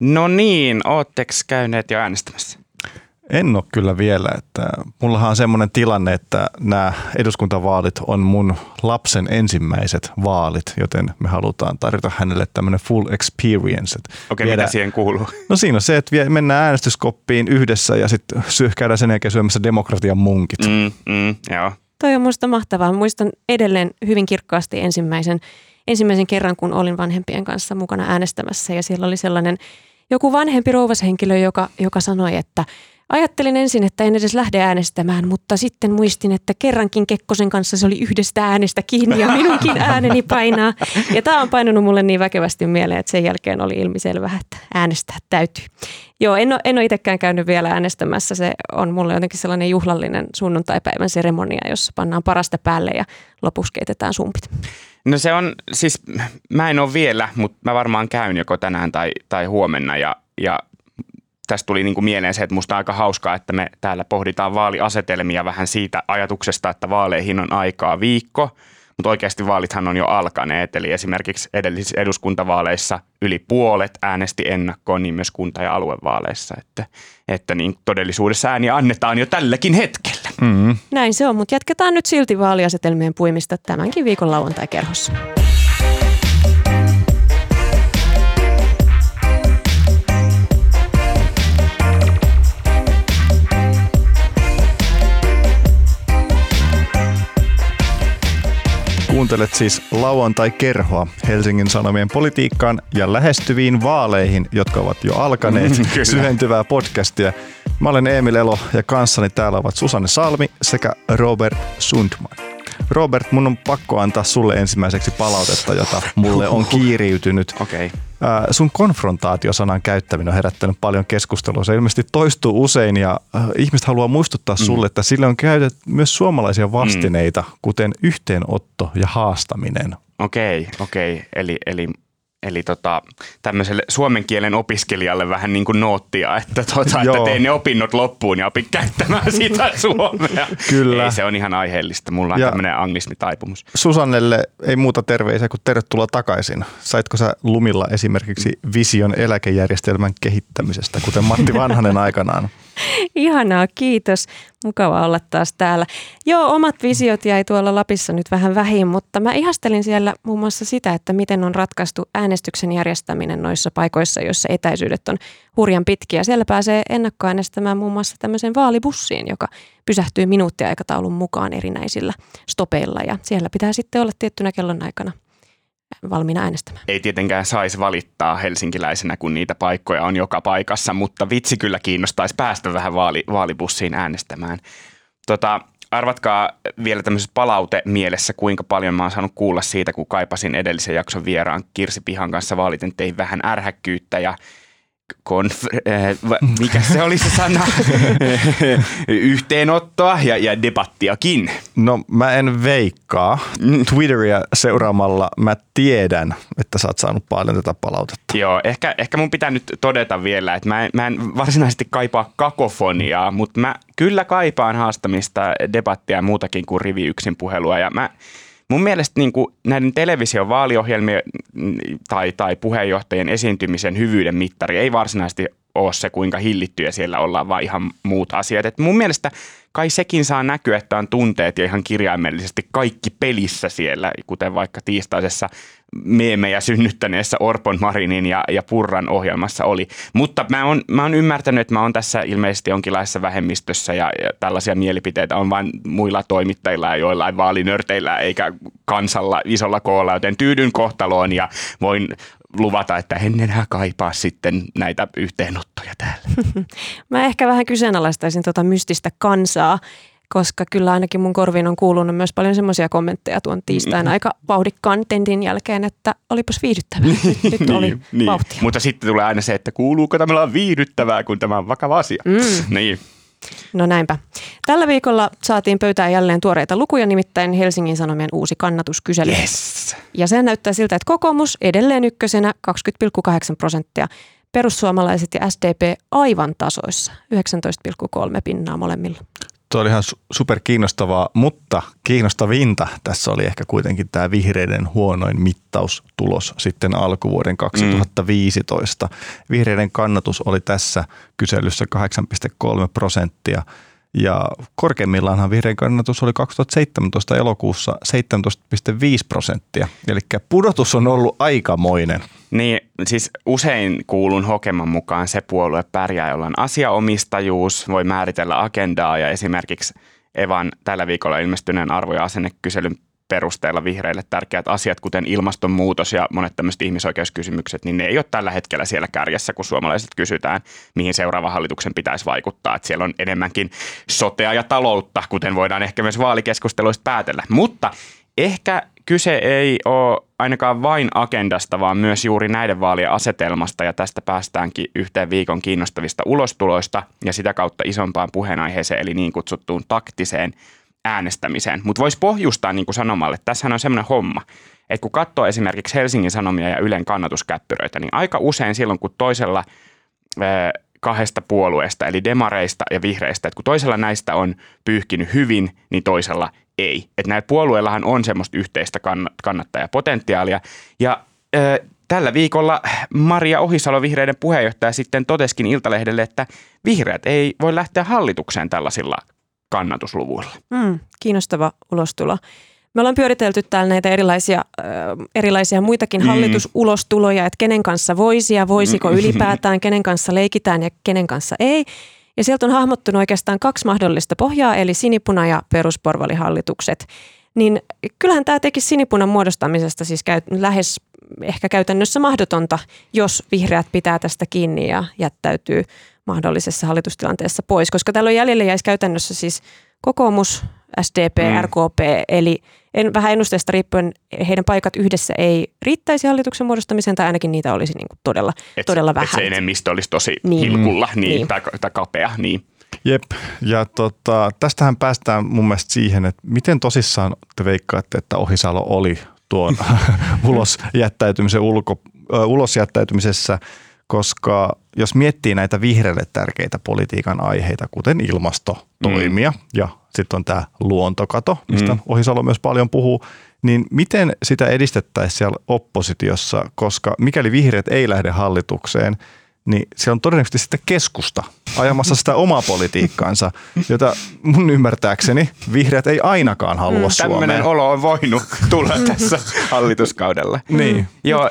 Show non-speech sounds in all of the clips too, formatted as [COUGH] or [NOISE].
No niin, ootteko käyneet jo äänestämässä? En ole kyllä vielä. Että mullahan on semmoinen tilanne, että nämä eduskuntavaalit on mun lapsen ensimmäiset vaalit, joten me halutaan tarjota hänelle tämmöinen full experience. Okei, okay, mitä siihen kuuluu? No siinä on se, että mennään äänestyskoppiin yhdessä ja sitten käydään sen jälkeen syömässä demokratian munkit. Mm, mm, joo. Toi on muista mahtavaa. Muistan edelleen hyvin kirkkaasti ensimmäisen, ensimmäisen kerran, kun olin vanhempien kanssa mukana äänestämässä ja siellä oli sellainen joku vanhempi rouvashenkilö, joka, joka sanoi, että – Ajattelin ensin, että en edes lähde äänestämään, mutta sitten muistin, että kerrankin Kekkosen kanssa se oli yhdestä äänestä kiinni ja minunkin ääneni painaa. Ja tämä on painunut mulle niin väkevästi mieleen, että sen jälkeen oli ilmiselvä, että äänestää täytyy. Joo, en ole, en ole itsekään käynyt vielä äänestämässä. Se on mulle jotenkin sellainen juhlallinen sunnuntaipäivän seremonia, jossa pannaan parasta päälle ja lopuksi keitetään sumpit. No se on, siis mä en ole vielä, mutta mä varmaan käyn joko tänään tai, tai huomenna ja, ja tästä tuli niin kuin mieleen se, että musta on aika hauskaa, että me täällä pohditaan vaaliasetelmia vähän siitä ajatuksesta, että vaaleihin on aikaa viikko, mutta oikeasti vaalithan on jo alkaneet. Eli esimerkiksi edellisissä eduskuntavaaleissa yli puolet äänesti ennakkoon, niin myös kunta- ja aluevaaleissa. Että, että niin todellisuudessa ääniä annetaan jo tälläkin hetkellä. Mm-hmm. Näin se on, mutta jatketaan nyt silti vaaliasetelmien puimista tämänkin viikon lauantai-kerhossa. Kuuntelet siis lauantai-kerhoa Helsingin Sanomien politiikkaan ja lähestyviin vaaleihin, jotka ovat jo alkaneet, [LAUGHS] syventyvää podcastia. Mä olen Emil Elo ja kanssani täällä ovat Susanne Salmi sekä Robert Sundman. Robert, mun on pakko antaa sulle ensimmäiseksi palautetta, jota mulle on kiiriytynyt. Okay. sun konfrontaatiosanan käyttäminen on herättänyt paljon keskustelua. Se ilmeisesti toistuu usein ja ihmiset haluaa muistuttaa sulle, mm. että sille on käytetty myös suomalaisia vastineita, mm. kuten yhteenotto ja haastaminen. Okei, okay, okei. Okay. Eli, eli Eli tota, tämmöiselle suomen kielen opiskelijalle vähän niin kuin noottia, että, tota, että tee ne opinnot loppuun ja opi käyttämään [LAUGHS] sitä suomea. Kyllä. Ei, se on ihan aiheellista. Mulla on ja tämmöinen anglismitaipumus. Susannelle ei muuta terveisiä kuin tervetuloa takaisin. Saitko sä Lumilla esimerkiksi vision eläkejärjestelmän kehittämisestä, kuten Matti Vanhanen aikanaan? [LAUGHS] Ihanaa, kiitos. Mukava olla taas täällä. Joo, omat visiot jäi tuolla Lapissa nyt vähän vähin, mutta mä ihastelin siellä muun muassa sitä, että miten on ratkaistu äänestyksen järjestäminen noissa paikoissa, joissa etäisyydet on hurjan pitkiä. Siellä pääsee ennakkoäänestämään muun muassa tämmöisen vaalibussiin, joka pysähtyy minuuttiaikataulun mukaan erinäisillä stopeilla ja siellä pitää sitten olla tiettynä kellon aikana valmiina äänestämään. Ei tietenkään saisi valittaa helsinkiläisenä, kun niitä paikkoja on joka paikassa, mutta vitsi kyllä kiinnostaisi päästä vähän vaali, vaalibussiin äänestämään. Tota, arvatkaa vielä tämmöisessä palaute mielessä, kuinka paljon mä oon saanut kuulla siitä, kun kaipasin edellisen jakson vieraan Kirsi Pihan kanssa vaaliten, tein vähän ärhäkkyyttä ja konf- äh, mikä se oli se sana, [LAUGHS] yhteenottoa ja, ja debattiakin. No mä en veikkaa. Mm. Twitteria seuraamalla mä tiedän, että sä oot saanut paljon tätä palautetta. Joo, ehkä, ehkä mun pitää nyt todeta vielä, että mä en, mä en varsinaisesti kaipaa kakofoniaa, mutta mä kyllä kaipaan haastamista, debattia ja muutakin kuin rivi yksin puhelua ja mä Mun mielestä niin kuin näiden television vaaliohjelmien mm, tai, tai puheenjohtajien esiintymisen hyvyyden mittari ei varsinaisesti ole se, kuinka hillittyjä siellä ollaan, vaan ihan muut asiat. Et mun mielestä kai sekin saa näkyä, että on tunteet ja ihan kirjaimellisesti kaikki pelissä siellä, kuten vaikka tiistaisessa meemejä synnyttäneessä Orpon Marinin ja, ja Purran ohjelmassa oli. Mutta mä oon, mä oon ymmärtänyt, että mä oon tässä ilmeisesti jonkinlaisessa vähemmistössä ja, ja tällaisia mielipiteitä on vain muilla toimittajilla ja joillain vaalinörteillä eikä kansalla isolla koolla, joten tyydyn kohtaloon ja voin luvata, että en enää kaipaa sitten näitä yhteenottoja täällä. [LAUGHS] Mä ehkä vähän kyseenalaistaisin tuota mystistä kansaa, koska kyllä ainakin mun korviin on kuulunut myös paljon semmoisia kommentteja tuon tiistain mm. aika vauhdikkaan tentin jälkeen, että olipas viihdyttävää. [LAUGHS] Nyt, nyt oli niin. vauhtia. Mutta sitten tulee aina se, että kuuluuko tämä on viihdyttävää, kun tämä on vakava asia. Mm. [LAUGHS] Niin. No näinpä. Tällä viikolla saatiin pöytään jälleen tuoreita lukuja, nimittäin Helsingin Sanomien uusi kannatuskysely. Yes. Ja se näyttää siltä, että kokoomus edelleen ykkösenä 20,8 prosenttia, perussuomalaiset ja SDP aivan tasoissa 19,3 pinnaa molemmilla. Tuo oli ihan super kiinnostavaa, mutta kiinnostavinta tässä oli ehkä kuitenkin tämä vihreiden huonoin mittaustulos sitten alkuvuoden 2015. Mm. Vihreiden kannatus oli tässä kyselyssä 8,3 prosenttia ja korkeimmillaanhan vihreän kannatus oli 2017 elokuussa 17,5 prosenttia. Eli pudotus on ollut aikamoinen. Niin, siis usein kuulun hokeman mukaan se puolue pärjää, jolla on asiaomistajuus, voi määritellä agendaa ja esimerkiksi Evan tällä viikolla ilmestyneen arvo- ja asennekyselyn perusteella vihreille tärkeät asiat, kuten ilmastonmuutos ja monet tämmöiset ihmisoikeuskysymykset, niin ne ei ole tällä hetkellä siellä kärjessä, kun suomalaiset kysytään, mihin seuraava hallituksen pitäisi vaikuttaa. Että siellä on enemmänkin sotea ja taloutta, kuten voidaan ehkä myös vaalikeskusteluista päätellä. Mutta ehkä kyse ei ole ainakaan vain agendasta, vaan myös juuri näiden vaalien asetelmasta ja tästä päästäänkin yhteen viikon kiinnostavista ulostuloista ja sitä kautta isompaan puheenaiheeseen eli niin kutsuttuun taktiseen äänestämiseen. Mutta voisi pohjustaa niin kuin sanomalle, tässähän on semmoinen homma, että kun katsoo esimerkiksi Helsingin Sanomia ja Ylen kannatuskäppyröitä, niin aika usein silloin, kun toisella kahdesta puolueesta, eli demareista ja vihreistä, että kun toisella näistä on pyyhkinyt hyvin, niin toisella ei. Että näillä puolueillahan on semmoista yhteistä kannattajapotentiaalia. Ja ö, tällä viikolla Maria Ohisalo, vihreiden puheenjohtaja, sitten toteskin Iltalehdelle, että vihreät ei voi lähteä hallitukseen tällaisilla kannatusluvuilla. Mm, kiinnostava ulostulo. Me ollaan pyöritelty täällä näitä erilaisia, äh, erilaisia muitakin mm. hallitusulostuloja, että kenen kanssa voisi ja voisiko mm. ylipäätään, [LAUGHS] kenen kanssa leikitään ja kenen kanssa ei. Ja sieltä on hahmottunut oikeastaan kaksi mahdollista pohjaa, eli sinipuna- ja perusporvalihallitukset. Niin kyllähän tämä teki sinipunan muodostamisesta siis käy, lähes ehkä käytännössä mahdotonta, jos vihreät pitää tästä kiinni ja jättäytyy mahdollisessa hallitustilanteessa pois, koska täällä on jäljellä jäisi käytännössä siis kokoomus, SDP, mm. RKP, eli en, vähän ennusteesta riippuen heidän paikat yhdessä ei riittäisi hallituksen muodostamiseen, tai ainakin niitä olisi niin kuin todella, et, todella vähän. Et se enemmistö olisi tosi niin. hilkulla niin, niin. Tai, tai kapea. Niin. Jep, ja tota, tästähän päästään mun mielestä siihen, että miten tosissaan te veikkaatte, että Ohisalo oli tuon [LAUGHS] ulos jättäytymisen ulko, ulos jättäytymisessä – koska jos miettii näitä vihreille tärkeitä politiikan aiheita, kuten ilmastotoimia mm. ja sitten on tämä luontokato, mistä mm. Ohisalo myös paljon puhuu, niin miten sitä edistettäisiin siellä oppositiossa, koska mikäli vihreät ei lähde hallitukseen, niin se on todennäköisesti sitten keskusta ajamassa sitä omaa politiikkaansa, jota mun ymmärtääkseni vihreät ei ainakaan halua mm, Suomeen. Tämmöinen olo on voinut tulla [LAUGHS] tässä hallituskaudella. niin. Joo,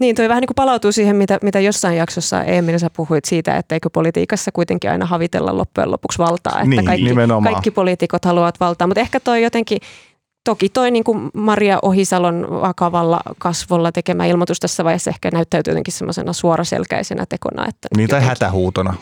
niin, toi vähän niin kuin palautuu siihen, mitä, mitä jossain jaksossa Emil sä puhuit siitä, että eikö politiikassa kuitenkin aina havitella loppujen lopuksi valtaa. Että niin, kaikki, kaikki poliitikot haluavat valtaa, mutta ehkä toi jotenkin Toki toi niin kuin Maria Ohisalon vakavalla kasvolla tekemä ilmoitus tässä vaiheessa ehkä näyttäytyy jotenkin semmoisena suoraselkäisenä tekona. Että niin, tai hätähuutona.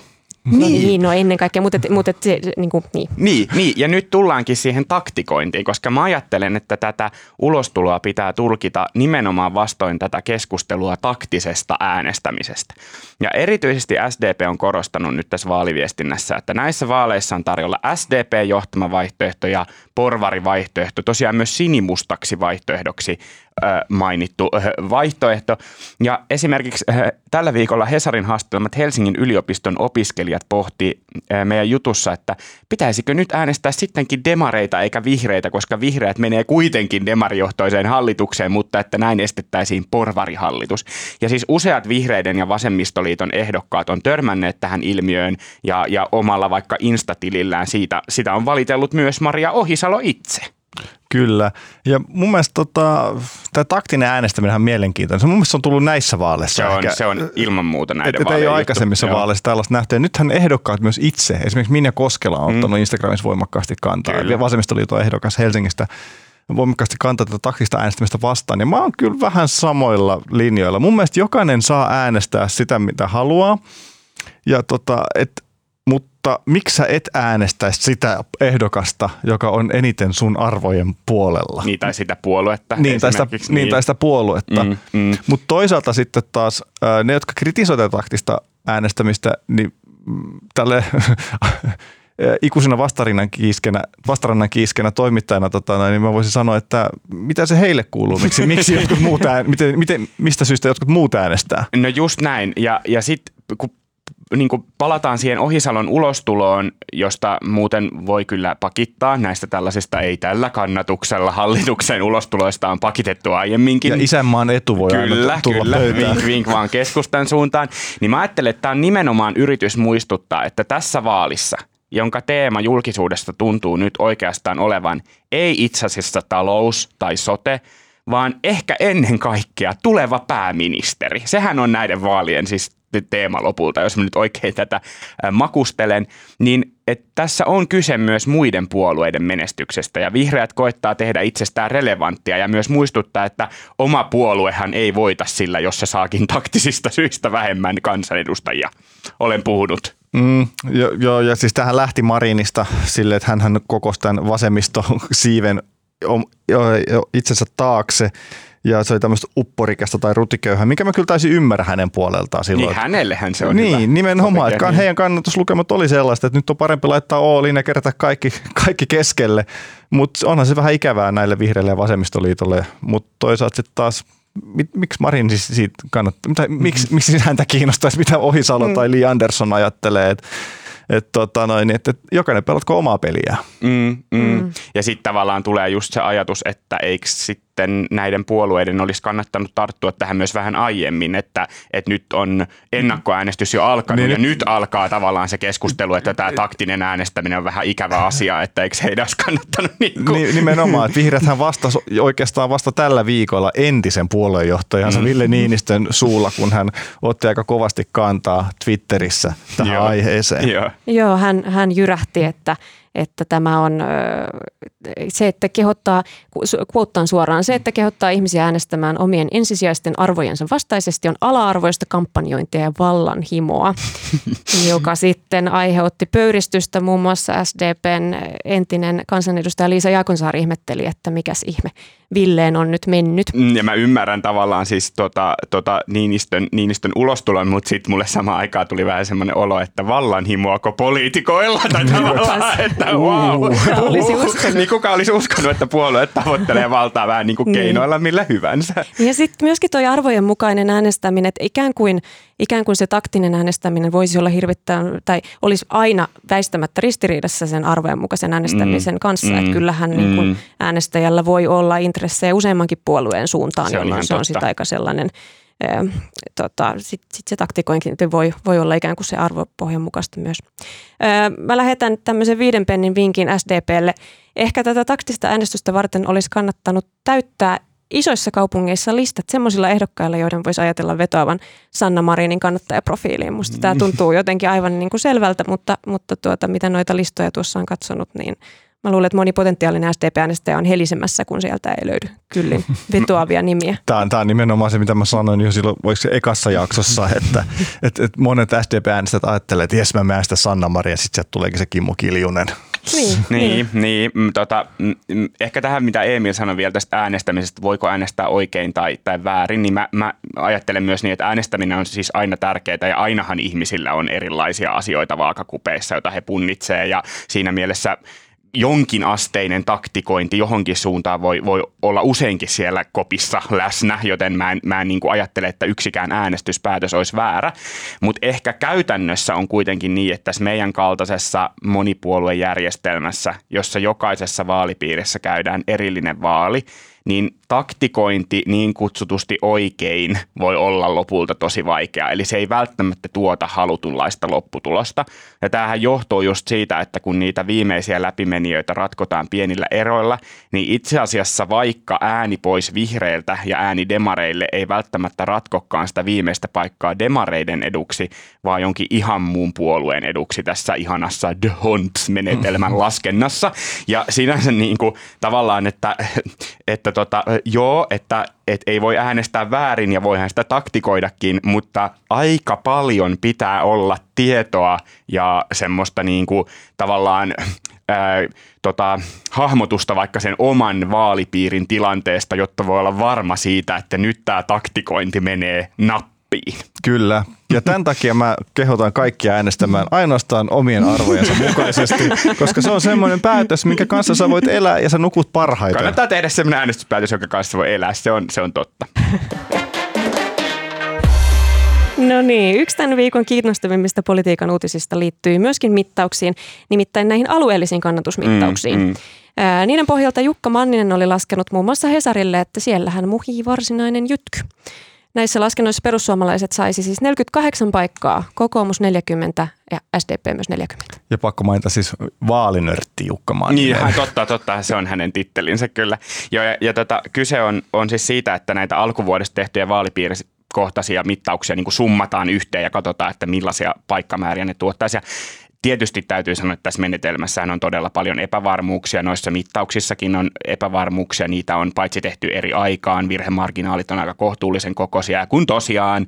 Niin, no ennen kaikkea, mutta, mutta se, niin, kuin, niin. niin. Niin, ja nyt tullaankin siihen taktikointiin, koska mä ajattelen, että tätä ulostuloa pitää tulkita nimenomaan vastoin tätä keskustelua taktisesta äänestämisestä. Ja erityisesti SDP on korostanut nyt tässä vaaliviestinnässä, että näissä vaaleissa on tarjolla SDP-johtama vaihtoehto ja porvari-vaihtoehto, tosiaan myös sinimustaksi vaihtoehdoksi mainittu vaihtoehto. Ja esimerkiksi tällä viikolla Hesarin haastattelemat Helsingin yliopiston opiskelijat pohti meidän jutussa, että pitäisikö nyt äänestää sittenkin demareita eikä vihreitä, koska vihreät menee kuitenkin demarijohtoiseen hallitukseen, mutta että näin estettäisiin porvarihallitus. Ja siis useat vihreiden ja vasemmistoliiton ehdokkaat on törmänneet tähän ilmiöön ja, ja omalla vaikka instatilillään siitä, sitä on valitellut myös Maria Ohisalo itse. Kyllä. Ja mun mielestä tota, tämä taktinen äänestäminen on mielenkiintoinen. Se mun mielestä on tullut näissä vaaleissa. Se on, se on ilman muuta näiden et, ei ole aikaisemmissa Joo. vaaleissa tällaista nähty. Ja nythän ehdokkaat myös itse, esimerkiksi Minja Koskela on mm. ottanut Instagramissa voimakkaasti kantaa. Kyllä. Vasemmistoliiton ehdokas Helsingistä voimakkaasti kantaa tätä taktista äänestämistä vastaan. Ja mä oon kyllä vähän samoilla linjoilla. Mun mielestä jokainen saa äänestää sitä, mitä haluaa. Ja tota, että mutta miksi sä et äänestäisi sitä ehdokasta, joka on eniten sun arvojen puolella? Niin, tai sitä puoluetta. Niin, tai sitä, niin. niin, tai sitä puoluetta. Mm, mm. Mutta toisaalta sitten taas ne, jotka kritisoivat taktista äänestämistä, niin mm, tälle [LAUGHS] ikuisena vastarinnan kiiskenä, vastarannan kiiskenä toimittajana, tota, niin mä voisin sanoa, että mitä se heille kuuluu, miksi, [LAUGHS] miksi jotkut muut ään, miten, miten, mistä syystä jotkut muut äänestää? No just näin, ja, ja sitten kun niin kuin palataan siihen Ohisalon ulostuloon, josta muuten voi kyllä pakittaa näistä tällaisista ei tällä kannatuksella hallituksen ulostuloista on pakitettu aiemminkin. Ja isänmaan etu voi kyllä, aina tulla kyllä, pöytään. Vink, vink vaan keskustan suuntaan. Niin mä ajattelen, että tämä on nimenomaan yritys muistuttaa, että tässä vaalissa – jonka teema julkisuudesta tuntuu nyt oikeastaan olevan ei itse asiassa talous tai sote, vaan ehkä ennen kaikkea tuleva pääministeri. Sehän on näiden vaalien siis teema lopulta, jos mä nyt oikein tätä makustelen, niin että tässä on kyse myös muiden puolueiden menestyksestä ja vihreät koittaa tehdä itsestään relevanttia ja myös muistuttaa, että oma puoluehan ei voita sillä, jos se saakin taktisista syistä vähemmän kansanedustajia. Olen puhunut. Mm, joo, jo, ja siis tähän lähti Marinista sille, että hän kokosi tämän vasemmisto-siiven itsensä taakse ja se oli tämmöistä upporikasta tai rutiköyhää, mikä mä kyllä täysin ymmärrän hänen puoleltaan silloin. Niin hänellehän se on Niin, hyvä. nimenomaan, että heidän kannatuslukemat oli sellaista, että nyt on parempi laittaa Ooliin ja kerätä kaikki, kaikki keskelle, mutta onhan se vähän ikävää näille vihreille ja vasemmistoliitolle, mutta toisaalta sitten taas Mik, miksi Marin siis siitä kannattaa, mitä, miksi, miksi häntä kiinnostaisi, mitä Ohisalo mm. tai Lee Anderson ajattelee, että et, tota noin, et, et jokainen pelatko omaa peliä. Mm, mm. Mm. Ja sitten tavallaan tulee just se ajatus, että eikö sitten näiden puolueiden olisi kannattanut tarttua tähän myös vähän aiemmin, että, että nyt on ennakkoäänestys jo alkanut niin, ja nyt alkaa tavallaan se keskustelu, että tämä taktinen äänestäminen on vähän ikävä asia, että eikö heidän olisi kannattanut niin kuin... Nimenomaan, että vihreäthän vastasi oikeastaan vasta tällä viikolla entisen puoluejohtajansa mm. Ville Niinistön suulla, kun hän otti aika kovasti kantaa Twitterissä tähän Joo. aiheeseen. Joo. Joo, hän, hän jyrähti, että, että tämä on se, että kehottaa, kuottaan suoraan, se, että kehottaa ihmisiä äänestämään omien ensisijaisten arvojensa vastaisesti on ala-arvoista kampanjointia ja vallanhimoa, [LAUGHS] joka sitten aiheutti pöyristystä. Muun muassa SDPn entinen kansanedustaja Liisa Jaakonsaari ihmetteli, että mikäs ihme Villeen on nyt mennyt. Mm, ja mä ymmärrän tavallaan siis tota, tota Niinistön, Niinistön ulostulon, mutta sitten mulle samaan aikaan tuli vähän semmoinen olo, että vallanhimoako poliitikoilla tai tavallaan, että wow. Olisi uskonut. Niin kuka olisi uskonut, että puolue tavoittelee valtaa vähän niin kuin niin. keinoilla millä hyvänsä. Ja sitten myöskin tuo arvojen mukainen äänestäminen, että ikään kuin, ikään kuin se taktinen äänestäminen voisi olla hirvittävän, tai olisi aina väistämättä ristiriidassa sen arvojen mukaisen äänestämisen mm. kanssa. Mm. Että kyllähän mm. niin kuin äänestäjällä voi olla intressejä useammankin puolueen suuntaan, se jolloin se on sitten aika sellainen tota, sitten sit se taktikointi voi, voi olla ikään kuin se arvopohjan mukaista myös. mä lähetän tämmöisen viiden pennin vinkin SDPlle. Ehkä tätä taktista äänestystä varten olisi kannattanut täyttää isoissa kaupungeissa listat semmoisilla ehdokkailla, joiden voisi ajatella vetoavan Sanna Marinin kannattajaprofiiliin. Musta tämä mm. tuntuu jotenkin aivan niin kuin selvältä, mutta, mutta tuota, mitä noita listoja tuossa on katsonut, niin Mä luulen, että moni potentiaalinen SDP-äänestäjä on helisemässä, kun sieltä ei löydy kyllin vetoavia nimiä. Tämä on, tämä on nimenomaan se, mitä mä sanoin jo silloin, voiko se ekassa jaksossa, [LAUGHS] että, että, että monet SDP-äänestäjät ajattelee, että jes mä menen sitä Sanna Maria, sitten sieltä tuleekin se Kimmo Kiljunen. Niin, niin, niin. niin tota, ehkä tähän, mitä Emil sanoi vielä tästä äänestämisestä, voiko äänestää oikein tai, tai väärin, niin mä, mä ajattelen myös niin, että äänestäminen on siis aina tärkeää ja ainahan ihmisillä on erilaisia asioita vaakakupeissa, joita he punnitsee ja siinä mielessä jonkin asteinen taktikointi johonkin suuntaan voi, voi olla useinkin siellä kopissa läsnä, joten mä en, mä en niin kuin ajattele, että yksikään äänestyspäätös olisi väärä. Mutta ehkä käytännössä on kuitenkin niin, että tässä meidän kaltaisessa monipuoluejärjestelmässä, jossa jokaisessa vaalipiirissä käydään erillinen vaali, niin taktikointi niin kutsutusti oikein voi olla lopulta tosi vaikea. Eli se ei välttämättä tuota halutunlaista lopputulosta. Ja tämähän johtuu just siitä, että kun niitä viimeisiä läpimenijöitä ratkotaan pienillä eroilla, niin itse asiassa vaikka ääni pois vihreiltä ja ääni demareille ei välttämättä ratkokkaan sitä viimeistä paikkaa demareiden eduksi, vaan jonkin ihan muun puolueen eduksi tässä ihanassa The Hunt-menetelmän [LAUGHS] laskennassa. Ja sinänsä niin kuin, tavallaan, että, että tota, joo, että et ei voi äänestää väärin ja voihan sitä taktikoidakin, mutta aika paljon pitää olla tietoa ja semmoista niin kuin, tavallaan ää, tota, hahmotusta vaikka sen oman vaalipiirin tilanteesta, jotta voi olla varma siitä, että nyt tämä taktikointi menee nappiin. Kyllä, ja tämän takia mä kehotan kaikkia äänestämään ainoastaan omien arvojensa mukaisesti, koska se on semmoinen päätös, minkä kanssa sä voit elää ja sä nukut parhaiten. Kannattaa tehdä semmoinen äänestyspäätös, jonka kanssa voi elää, se on, se on totta. No niin, yksi tämän viikon kiinnostavimmista politiikan uutisista liittyy myöskin mittauksiin, nimittäin näihin alueellisiin kannatusmittauksiin. Mm, mm. Ää, niiden pohjalta Jukka Manninen oli laskenut muun muassa Hesarille, että siellähän muhii varsinainen jytky. Näissä laskennoissa perussuomalaiset saisi siis 48 paikkaa, kokoomus 40 ja SDP myös 40. Ja pakko mainita siis vaalinörtti Jukka Manninen. Niin, totta, totta, se on hänen tittelinsä kyllä. Ja, ja, ja tota, kyse on, on siis siitä, että näitä alkuvuodesta tehtyjä vaalipiirikohtaisia mittauksia niin kuin summataan yhteen ja katsotaan, että millaisia paikkamääriä ne tuottaisi. Ja Tietysti täytyy sanoa, että tässä menetelmässä on todella paljon epävarmuuksia. Noissa mittauksissakin on epävarmuuksia. Niitä on paitsi tehty eri aikaan, virhemarginaalit on aika kohtuullisen kokoisia. Ja kun tosiaan,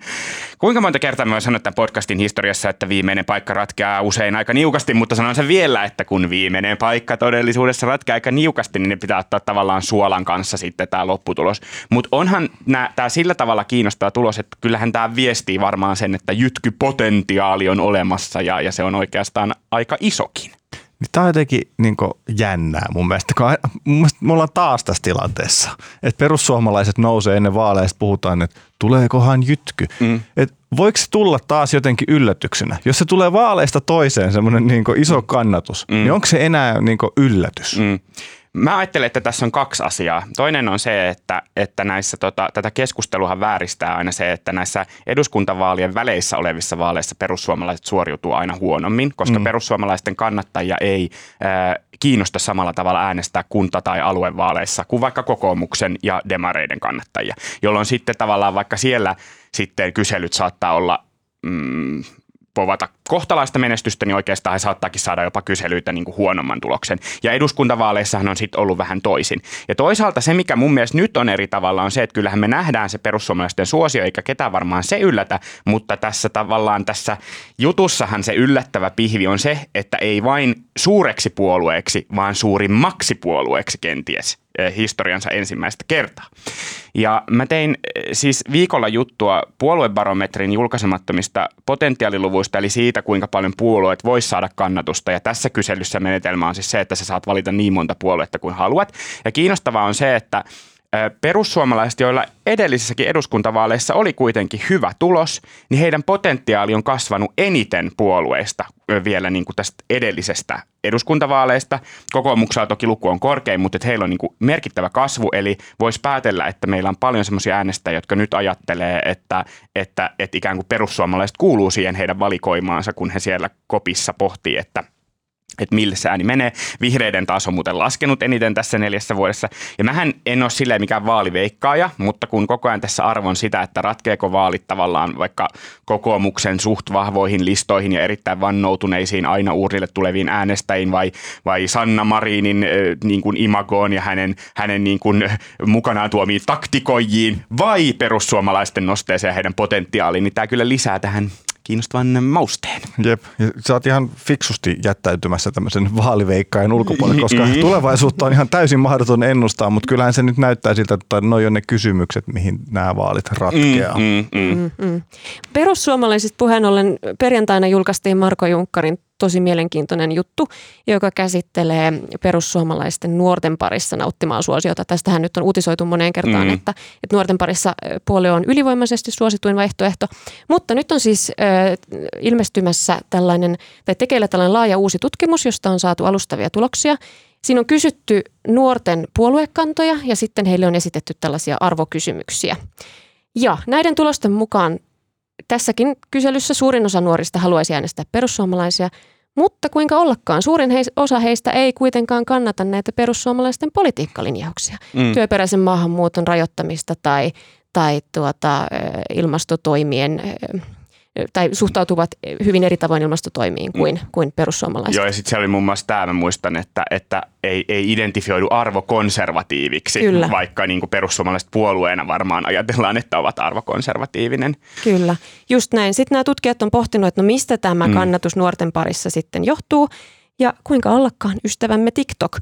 kuinka monta kertaa mä sanoin tämän podcastin historiassa, että viimeinen paikka ratkeaa usein aika niukasti, mutta sanon sen vielä, että kun viimeinen paikka todellisuudessa ratkeaa aika niukasti, niin ne pitää ottaa tavallaan suolan kanssa sitten tämä lopputulos. Mutta onhan tämä sillä tavalla kiinnostava tulos, että kyllähän tämä viestii varmaan sen, että jytkypotentiaali on olemassa ja, ja se on oikeastaan on aika isokin. Niin tämä on jotenkin niin jännää mun mielestä, kun mun mielestä me ollaan taas tässä tilanteessa. Että perussuomalaiset nousee ennen vaaleja puhutaan, että tuleekohan jytky. Mm. Et voiko se tulla taas jotenkin yllätyksenä? Jos se tulee vaaleista toiseen semmoinen niin iso kannatus, mm. niin onko se enää niin yllätys? Mm. Mä ajattelen, että tässä on kaksi asiaa. Toinen on se, että, että näissä tota, tätä keskustelua vääristää aina se, että näissä eduskuntavaalien väleissä olevissa vaaleissa perussuomalaiset suoriutuu aina huonommin, koska mm. perussuomalaisten kannattajia ei äh, kiinnosta samalla tavalla äänestää kunta- tai aluevaaleissa kuin vaikka kokoomuksen ja demareiden kannattajia, jolloin sitten tavallaan vaikka siellä sitten kyselyt saattaa olla mm, povata kohtalaista menestystä, niin oikeastaan he saattaakin saada jopa kyselyitä niin kuin huonomman tuloksen. Ja eduskuntavaaleissahan on sitten ollut vähän toisin. Ja toisaalta se, mikä mun mielestä nyt on eri tavalla, on se, että kyllähän me nähdään se perussuomalaisten suosio, eikä ketään varmaan se yllätä, mutta tässä tavallaan tässä jutussahan se yllättävä pihvi on se, että ei vain suureksi puolueeksi, vaan suurimmaksi puolueeksi kenties Eh, historiansa ensimmäistä kertaa. Ja mä tein eh, siis viikolla juttua puoluebarometrin julkaisemattomista potentiaaliluvuista, eli siitä, kuinka paljon puolueet vois saada kannatusta. Ja tässä kyselyssä menetelmä on siis se, että sä saat valita niin monta puoluetta kuin haluat. Ja kiinnostavaa on se, että perussuomalaiset, joilla edellisissäkin eduskuntavaaleissa oli kuitenkin hyvä tulos, niin heidän potentiaali on kasvanut eniten puolueista vielä niin kuin tästä edellisestä eduskuntavaaleista. Kokoomuksella toki luku on korkein, mutta että heillä on niin kuin merkittävä kasvu, eli voisi päätellä, että meillä on paljon semmoisia äänestäjiä, jotka nyt ajattelee, että, että, että ikään kuin perussuomalaiset kuuluu siihen heidän valikoimaansa, kun he siellä kopissa pohtii, että – että millä se ääni menee. Vihreiden taas on muuten laskenut eniten tässä neljässä vuodessa. Ja mähän en ole silleen mikään vaaliveikkaaja, mutta kun koko ajan tässä arvon sitä, että ratkeeko vaalit tavallaan vaikka kokoomuksen suht vahvoihin listoihin ja erittäin vannoutuneisiin aina uurille tuleviin äänestäjiin vai, vai Sanna Marinin niin kuin imagoon ja hänen, hänen niin kuin mukanaan tuomiin taktikoijiin vai perussuomalaisten nosteeseen ja heidän potentiaaliin, niin tämä kyllä lisää tähän kiinnostavan mausteen. Jep, ja sä oot ihan fiksusti jättäytymässä tämmöisen vaaliveikkajan ulkopuolelle, koska mm-hmm. [LAUGHS] tulevaisuutta on ihan täysin mahdoton ennustaa, mutta kyllähän se nyt näyttää siltä, että noi on ne kysymykset, mihin nämä vaalit ratkeaa. Mm-hmm. Mm-hmm. Perussuomalaisista puheen ollen perjantaina julkaistiin Marko Junkkarin tosi mielenkiintoinen juttu, joka käsittelee perussuomalaisten nuorten parissa nauttimaa suosiota. Tästähän nyt on uutisoitu moneen kertaan, mm. että, että nuorten parissa puolue on ylivoimaisesti suosituin vaihtoehto. Mutta nyt on siis äh, ilmestymässä tällainen, tai tekeillä tällainen laaja uusi tutkimus, josta on saatu alustavia tuloksia. Siinä on kysytty nuorten puoluekantoja ja sitten heille on esitetty tällaisia arvokysymyksiä. Ja näiden tulosten mukaan Tässäkin kyselyssä suurin osa nuorista haluaisi äänestää perussuomalaisia, mutta kuinka ollakaan, suurin heis, osa heistä ei kuitenkaan kannata näitä perussuomalaisten politiikkalinjauksia. Mm. Työperäisen maahanmuuton rajoittamista tai, tai tuota, ilmastotoimien tai suhtautuvat hyvin eri tavoin ilmastotoimiin mm. kuin, mm. kuin perussuomalaiset. Joo, ja sitten siellä oli muun muassa tämä, mä muistan, että, että ei, ei identifioidu arvokonservatiiviksi, Kyllä. vaikka niin kuin perussuomalaiset puolueena varmaan ajatellaan, että ovat arvokonservatiivinen. Kyllä, just näin. Sitten nämä tutkijat on pohtinut, että no mistä tämä mm. kannatus nuorten parissa sitten johtuu, ja kuinka ollakaan ystävämme TikTok.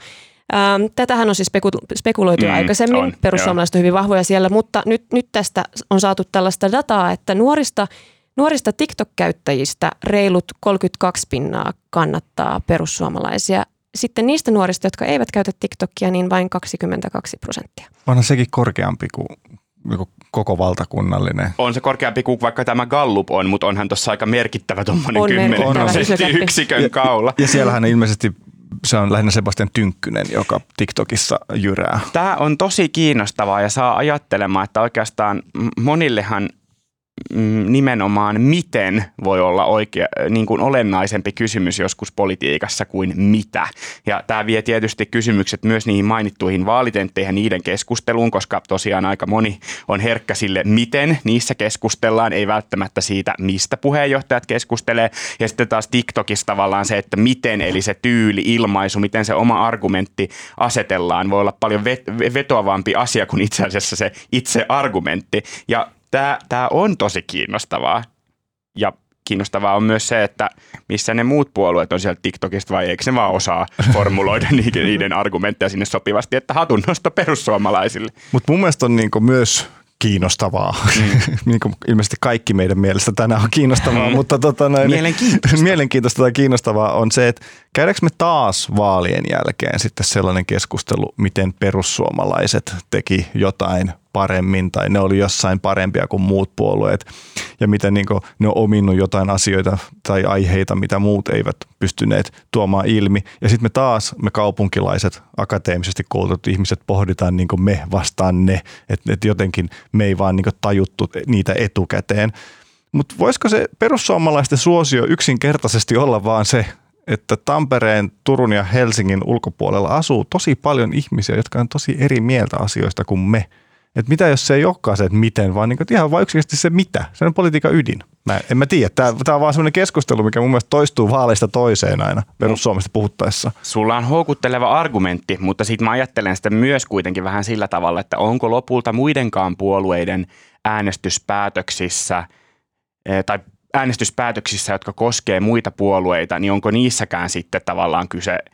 Ähm, tätähän on siis spekuloitu mm, aikaisemmin, on, perussuomalaiset on hyvin vahvoja siellä, mutta nyt, nyt tästä on saatu tällaista dataa, että nuorista – Nuorista TikTok-käyttäjistä reilut 32 pinnaa kannattaa perussuomalaisia. Sitten niistä nuorista, jotka eivät käytä TikTokia, niin vain 22 prosenttia. Onhan sekin korkeampi kuin niinku koko valtakunnallinen. On se korkeampi kuin vaikka tämä Gallup on, mutta onhan tuossa aika merkittävä tuommoinen On 10 merkittävä prosenttiyksikön kaula. Ja siellähän ilmeisesti se on lähinnä Sebastian Tynkkynen, joka TikTokissa jyrää. Tämä on tosi kiinnostavaa ja saa ajattelemaan, että oikeastaan monillehan nimenomaan miten voi olla oikea, niin kuin olennaisempi kysymys joskus politiikassa kuin mitä. Ja tämä vie tietysti kysymykset myös niihin mainittuihin vaalitentteihin niiden keskusteluun, koska tosiaan aika moni on herkkä sille, miten niissä keskustellaan, ei välttämättä siitä, mistä puheenjohtajat keskustelee. Ja sitten taas TikTokissa tavallaan se, että miten, eli se tyyli, ilmaisu, miten se oma argumentti asetellaan, voi olla paljon vetoavampi asia kuin itse asiassa se itse argumentti. Ja tämä, tämä on tosi kiinnostavaa. Ja kiinnostavaa on myös se, että missä ne muut puolueet on sieltä TikTokista vai eikö ne vaan osaa formuloida [LAUGHS] niiden, niiden argumentteja sinne sopivasti, että hatunnosto perussuomalaisille. Mutta mun mielestä on niinku myös kiinnostavaa. Mm. [LAUGHS] niin kuin ilmeisesti kaikki meidän mielestä tänään on kiinnostavaa, mm. mutta tota noin, mielenkiintoista. [LAUGHS] mielenkiintoista tai kiinnostavaa on se, että käydäänkö me taas vaalien jälkeen sitten sellainen keskustelu, miten perussuomalaiset teki jotain paremmin tai ne oli jossain parempia kuin muut puolueet ja miten niin ne on ominnut jotain asioita tai aiheita, mitä muut eivät pystyneet tuomaan ilmi. Ja sitten me taas, me kaupunkilaiset, akateemisesti koulutetut ihmiset pohditaan niin me vastaan ne, että et jotenkin me ei vaan niin tajuttu niitä etukäteen. Mutta voisiko se perussuomalaisten suosio yksinkertaisesti olla vaan se, että Tampereen, Turun ja Helsingin ulkopuolella asuu tosi paljon ihmisiä, jotka on tosi eri mieltä asioista kuin me – että mitä jos se ei olekaan se, että miten, vaan niin kuin, ihan vaan yksinkertaisesti se mitä. Se on politiikan ydin. Mä, en mä tiedä. Tämä, tämä on vaan sellainen keskustelu, mikä mun mielestä toistuu vaaleista toiseen aina perussuomesta puhuttaessa. Sulla on houkutteleva argumentti, mutta sitten mä ajattelen sitä myös kuitenkin vähän sillä tavalla, että onko lopulta muidenkaan puolueiden äänestyspäätöksissä eh, tai äänestyspäätöksissä, jotka koskee muita puolueita, niin onko niissäkään sitten tavallaan kyse –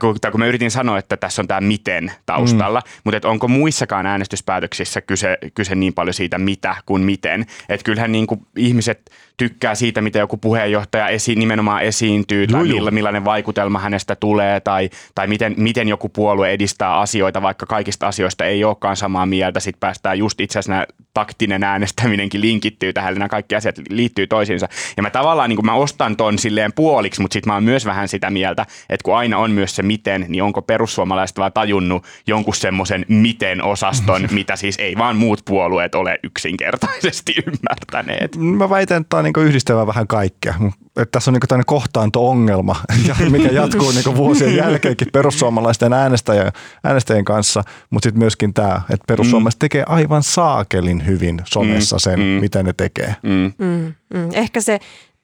kun, kun mä yritin sanoa, että tässä on tämä miten taustalla, mm. mutta et onko muissakaan äänestyspäätöksissä kyse, kyse niin paljon siitä mitä kuin miten. Että kyllähän niin kuin ihmiset tykkää siitä, mitä joku puheenjohtaja esi, nimenomaan esiintyy tai milla, millainen vaikutelma hänestä tulee tai, tai miten, miten joku puolue edistää asioita, vaikka kaikista asioista ei olekaan samaa mieltä. Sitten päästään just itse asiassa taktinen äänestäminenkin linkittyy tähän, nämä kaikki asiat liittyy toisiinsa. Ja mä tavallaan niin kuin mä ostan ton silleen puoliksi, mutta sitten mä oon myös vähän sitä mieltä, että kun aina on myös se miten, niin onko perussuomalaiset vaan tajunnut jonkun semmoisen miten-osaston, [LAUGHS] mitä siis ei vaan muut puolueet ole yksinkertaisesti [LAUGHS] ymmärtäneet. Mä väitän, että tämä on niin yhdistävä vähän kaikkea. Että tässä on niin tämmöinen kohtaanto-ongelma, [LAUGHS] mikä jatkuu niin vuosien jälkeenkin perussuomalaisten äänestäjien, äänestäjien kanssa, mutta sitten myöskin tämä, että perussuomalaiset mm. tekee aivan saakelin hyvin somessa sen, mm. mitä ne tekee. Mm. Mm. Mm. Ehkä se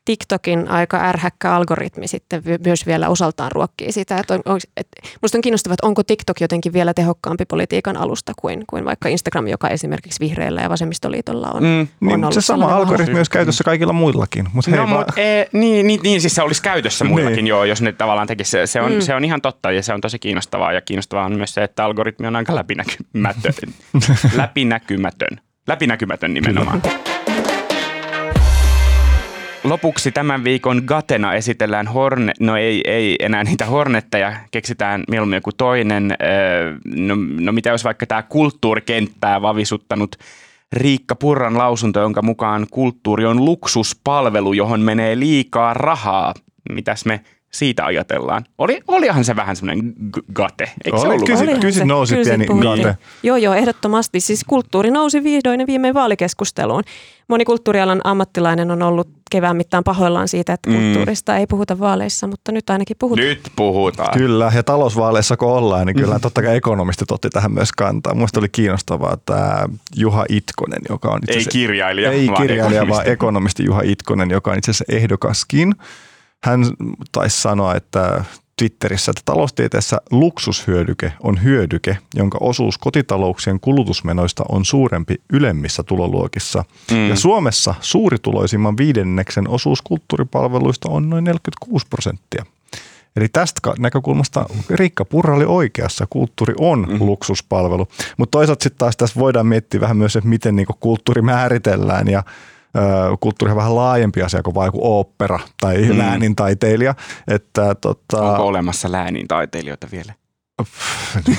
TikTokin aika ärhäkkä algoritmi sitten myös vielä osaltaan ruokkii sitä. Että on, on, että musta on kiinnostavaa, että onko TikTok jotenkin vielä tehokkaampi politiikan alusta kuin, kuin vaikka Instagram, joka esimerkiksi vihreillä ja vasemmistoliitolla on, mm, on niin, Se sama algoritmi olisi käytössä kaikilla muillakin. Mutta no, mut, e, niin, niin, niin, siis se olisi käytössä muillakin niin. joo, jos ne tavallaan tekisi. Se, se, on, mm. se on ihan totta ja se on tosi kiinnostavaa. Ja kiinnostavaa on myös se, että algoritmi on aika läpinäkymätön. [LAUGHS] läpinäkymätön. Läpinäkymätön nimenomaan. Lopuksi tämän viikon Gatena esitellään Horne, no ei, ei enää niitä Hornetteja, keksitään mieluummin joku toinen. No, no mitä jos vaikka tämä kulttuurikenttää vavisuttanut Riikka Purran lausunto, jonka mukaan kulttuuri on luksuspalvelu, johon menee liikaa rahaa. Mitäs me siitä ajatellaan. Oli, olihan se vähän semmoinen gate, eikö se ollut? Kyllä se nousi pieni gate. Joo, joo, ehdottomasti. Siis kulttuuri nousi vihdoin ja viimein vaalikeskusteluun. Moni kulttuurialan ammattilainen on ollut kevään mittaan pahoillaan siitä, että mm. kulttuurista mm. ei puhuta vaaleissa, mutta nyt ainakin puhutaan. Nyt puhutaan. Kyllä, ja talousvaaleissa kun ollaan, niin kyllä mm. totta kai ekonomistit otti tähän myös kantaa. Mielestäni oli kiinnostavaa tämä Juha Itkonen, joka on itse Ei kirjailija, ei vaan kirjailija, ekonomisti. vaan ekonomisti Juha Itkonen, joka on itse asiassa ehdokaskin – hän taisi sanoa, että Twitterissä, että taloustieteessä luksushyödyke on hyödyke, jonka osuus kotitalouksien kulutusmenoista on suurempi ylemmissä tuloluokissa. Mm. Ja Suomessa suurituloisimman viidenneksen osuus kulttuuripalveluista on noin 46 prosenttia. Eli tästä näkökulmasta Riikka Purra oli oikeassa. Kulttuuri on mm. luksuspalvelu. Mutta toisaalta sitten taas tässä voidaan miettiä vähän myös, että miten niinku kulttuuri määritellään ja kulttuuri on vähän laajempi asia kuin vain joku tai mm. läänintaiteilija. Että, tota, Onko olemassa läänintaiteilijoita vielä?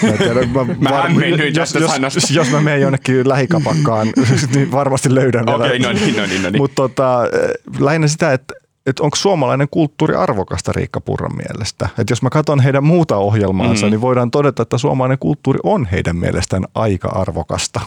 Mä tiedä, mä, [LAUGHS] Mä var- jos, jos, sanasta. [LAUGHS] jos mä menen jonnekin lähikapakkaan, [LAUGHS] niin varmasti löydän vielä. Okei, no niin, no niin, no niin. Mutta tota, eh, lähinnä sitä, että että onko suomalainen kulttuuri arvokasta Riikka Purran mielestä. Että jos mä katson heidän muuta ohjelmaansa, mm-hmm. niin voidaan todeta, että suomalainen kulttuuri on heidän mielestään aika arvokasta.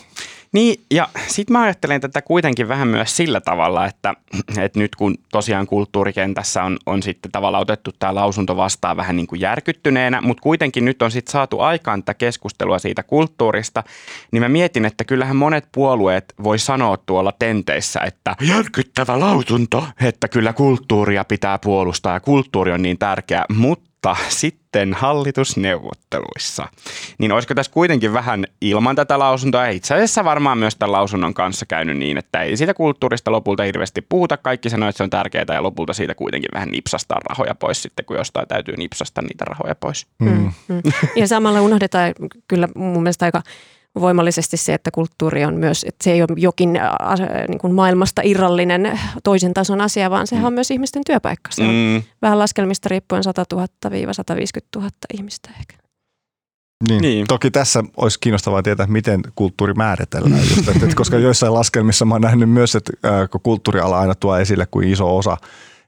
Niin, ja sitten mä ajattelen tätä kuitenkin vähän myös sillä tavalla, että, että nyt kun tosiaan kulttuurikentässä on, on sitten tavallaan otettu tämä lausunto vastaan vähän niin kuin järkyttyneenä, mutta kuitenkin nyt on sitten saatu aikaan tätä keskustelua siitä kulttuurista, niin mä mietin, että kyllähän monet puolueet voi sanoa tuolla tenteissä, että järkyttävä lausunto, että kyllä kulttuuria pitää puolustaa ja kulttuuri on niin tärkeä, mutta sitten hallitusneuvotteluissa. Niin olisiko tässä kuitenkin vähän ilman tätä lausuntoa, itse asiassa varmaan myös tämän lausunnon kanssa käynyt niin, että ei siitä kulttuurista lopulta hirveästi puhuta, kaikki sanoo, että se on tärkeää, ja lopulta siitä kuitenkin vähän nipsastaa rahoja pois sitten, kun jostain täytyy nipsasta niitä rahoja pois. Mm. Mm. Ja samalla unohdetaan kyllä mun mielestä aika voimallisesti se, että kulttuuri on myös, että se ei ole jokin ä, niin kuin maailmasta irrallinen toisen tason asia, vaan sehän on myös ihmisten työpaikka. Se on Mm, vähän laskelmista riippuen 100 000-150 000 ihmistä ehkä. Niin. Niin. niin. Toki tässä olisi kiinnostavaa tietää, miten kulttuuri määritellään. Just, että, että koska joissain laskelmissa mä oon nähnyt myös, että ää, kun kulttuuriala aina tuo esille, kuin iso osa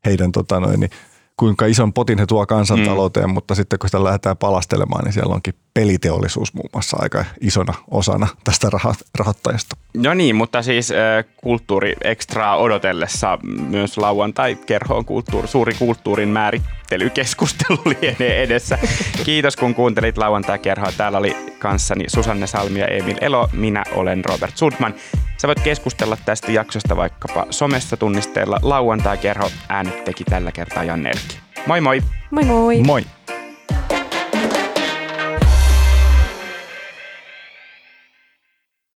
heidän tota noin, niin kuinka ison potin he tuo kansantalouteen, mm. mutta sitten kun sitä lähdetään palastelemaan, niin siellä onkin peliteollisuus muun muassa aika isona osana tästä raho- rahoittajasta. No niin, mutta siis äh, kulttuuri ekstraa odotellessa myös lauantai kerhoon kulttuuri, suuri kulttuurin määrittelykeskustelu [LAUGHS] lienee edessä. Kiitos kun kuuntelit lauantai kerhoa. Täällä oli kanssani Susanne Salmi ja Emil Elo. Minä olen Robert Sudman. Sä voit keskustella tästä jaksosta vaikkapa somessa tunnisteella lauantai kerho. Äänet teki tällä kertaa Janne Erkki. Moi moi! Moi moi! Moi!